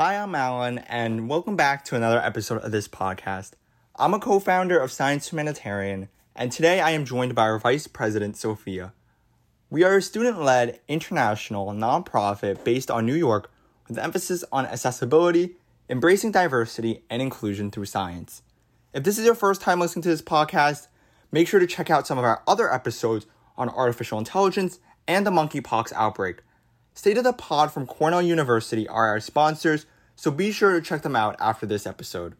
Hi, I'm Alan, and welcome back to another episode of this podcast. I'm a co founder of Science Humanitarian, and today I am joined by our Vice President, Sophia. We are a student led, international nonprofit based on New York with emphasis on accessibility, embracing diversity, and inclusion through science. If this is your first time listening to this podcast, make sure to check out some of our other episodes on artificial intelligence and the monkeypox outbreak. State of the Pod from Cornell University are our sponsors, so be sure to check them out after this episode.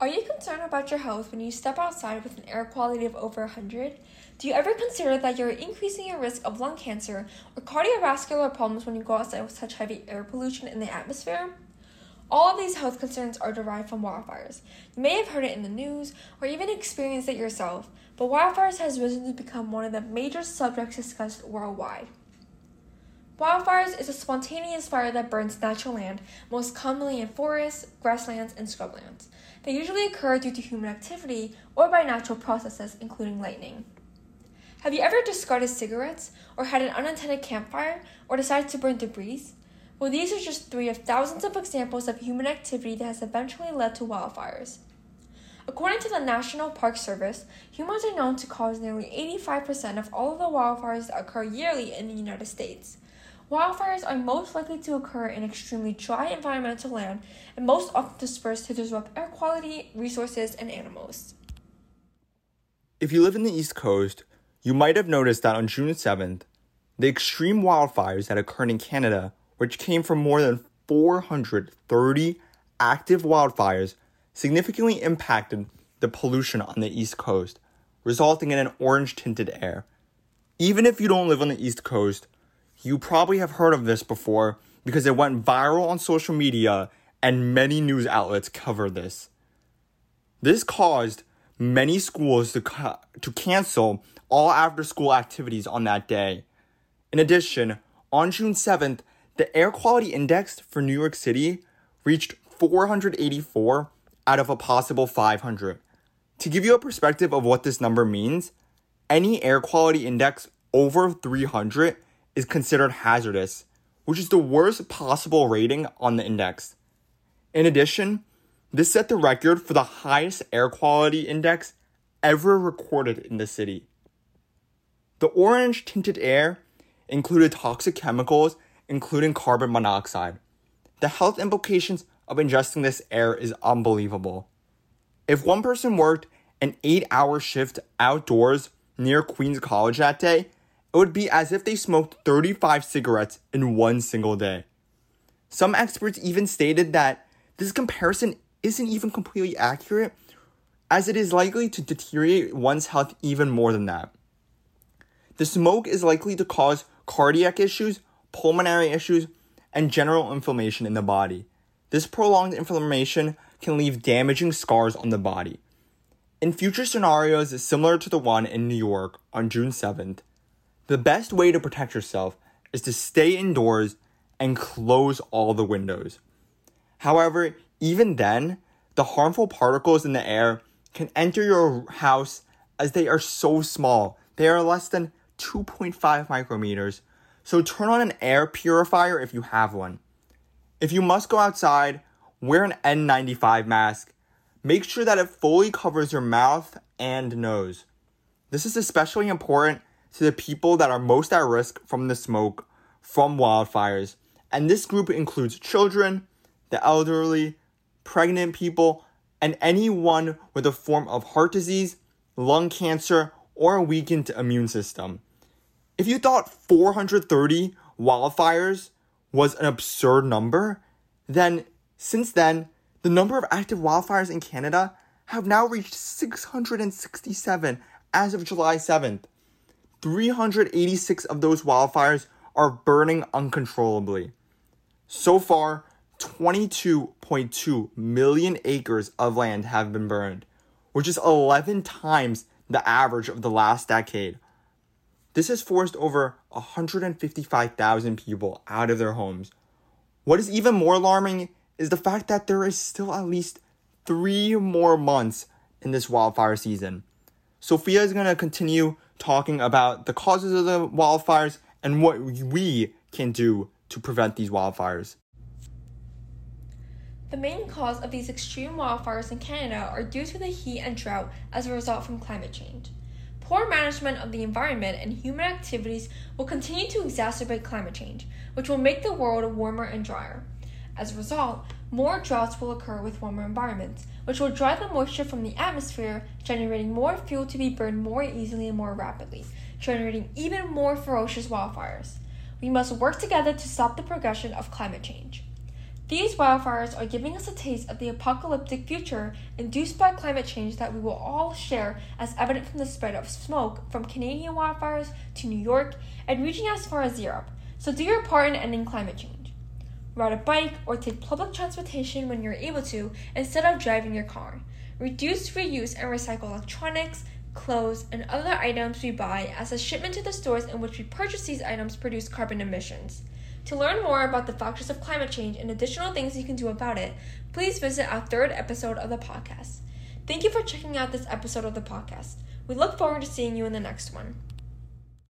Are you concerned about your health when you step outside with an air quality of over 100? Do you ever consider that you're increasing your risk of lung cancer or cardiovascular problems when you go outside with such heavy air pollution in the atmosphere? All of these health concerns are derived from wildfires. You may have heard it in the news or even experienced it yourself, but wildfires has risen to become one of the major subjects discussed worldwide. Wildfires is a spontaneous fire that burns natural land, most commonly in forests, grasslands, and scrublands. They usually occur due to human activity or by natural processes, including lightning. Have you ever discarded cigarettes, or had an unintended campfire, or decided to burn debris? Well, these are just three of thousands of examples of human activity that has eventually led to wildfires. According to the National Park Service, humans are known to cause nearly 85% of all of the wildfires that occur yearly in the United States. Wildfires are most likely to occur in extremely dry environmental land and most often dispersed to disrupt air quality, resources, and animals. If you live in the East Coast, you might have noticed that on June 7th, the extreme wildfires that occurred in Canada, which came from more than 430 active wildfires, significantly impacted the pollution on the East Coast, resulting in an orange tinted air. Even if you don't live on the East Coast, you probably have heard of this before because it went viral on social media and many news outlets covered this. This caused many schools to, ca- to cancel all after school activities on that day. In addition, on June 7th, the air quality index for New York City reached 484 out of a possible 500. To give you a perspective of what this number means, any air quality index over 300 is considered hazardous, which is the worst possible rating on the index. In addition, this set the record for the highest air quality index ever recorded in the city. The orange tinted air included toxic chemicals, including carbon monoxide. The health implications of ingesting this air is unbelievable. If one person worked an eight hour shift outdoors near Queens College that day, it would be as if they smoked 35 cigarettes in one single day. Some experts even stated that this comparison isn't even completely accurate, as it is likely to deteriorate one's health even more than that. The smoke is likely to cause cardiac issues, pulmonary issues, and general inflammation in the body. This prolonged inflammation can leave damaging scars on the body. In future scenarios similar to the one in New York on June 7th, the best way to protect yourself is to stay indoors and close all the windows. However, even then, the harmful particles in the air can enter your house as they are so small. They are less than 2.5 micrometers, so turn on an air purifier if you have one. If you must go outside, wear an N95 mask. Make sure that it fully covers your mouth and nose. This is especially important to the people that are most at risk from the smoke from wildfires, and this group includes children, the elderly, pregnant people, and anyone with a form of heart disease, lung cancer, or a weakened immune system. If you thought 430 wildfires was an absurd number, then since then, the number of active wildfires in Canada have now reached 667 as of July 7th. 386 of those wildfires are burning uncontrollably. So far, 22.2 million acres of land have been burned, which is 11 times the average of the last decade. This has forced over 155,000 people out of their homes. What is even more alarming is the fact that there is still at least three more months in this wildfire season. Sophia is going to continue talking about the causes of the wildfires and what we can do to prevent these wildfires. The main cause of these extreme wildfires in Canada are due to the heat and drought as a result from climate change. Poor management of the environment and human activities will continue to exacerbate climate change, which will make the world warmer and drier. As a result, more droughts will occur with warmer environments, which will dry the moisture from the atmosphere, generating more fuel to be burned more easily and more rapidly, generating even more ferocious wildfires. We must work together to stop the progression of climate change. These wildfires are giving us a taste of the apocalyptic future induced by climate change that we will all share, as evident from the spread of smoke from Canadian wildfires to New York and reaching as far as Europe. So do your part in ending climate change. Ride a bike or take public transportation when you're able to instead of driving your car. Reduce, reuse, and recycle electronics, clothes, and other items we buy as a shipment to the stores in which we purchase these items produce carbon emissions. To learn more about the factors of climate change and additional things you can do about it, please visit our third episode of the podcast. Thank you for checking out this episode of the podcast. We look forward to seeing you in the next one.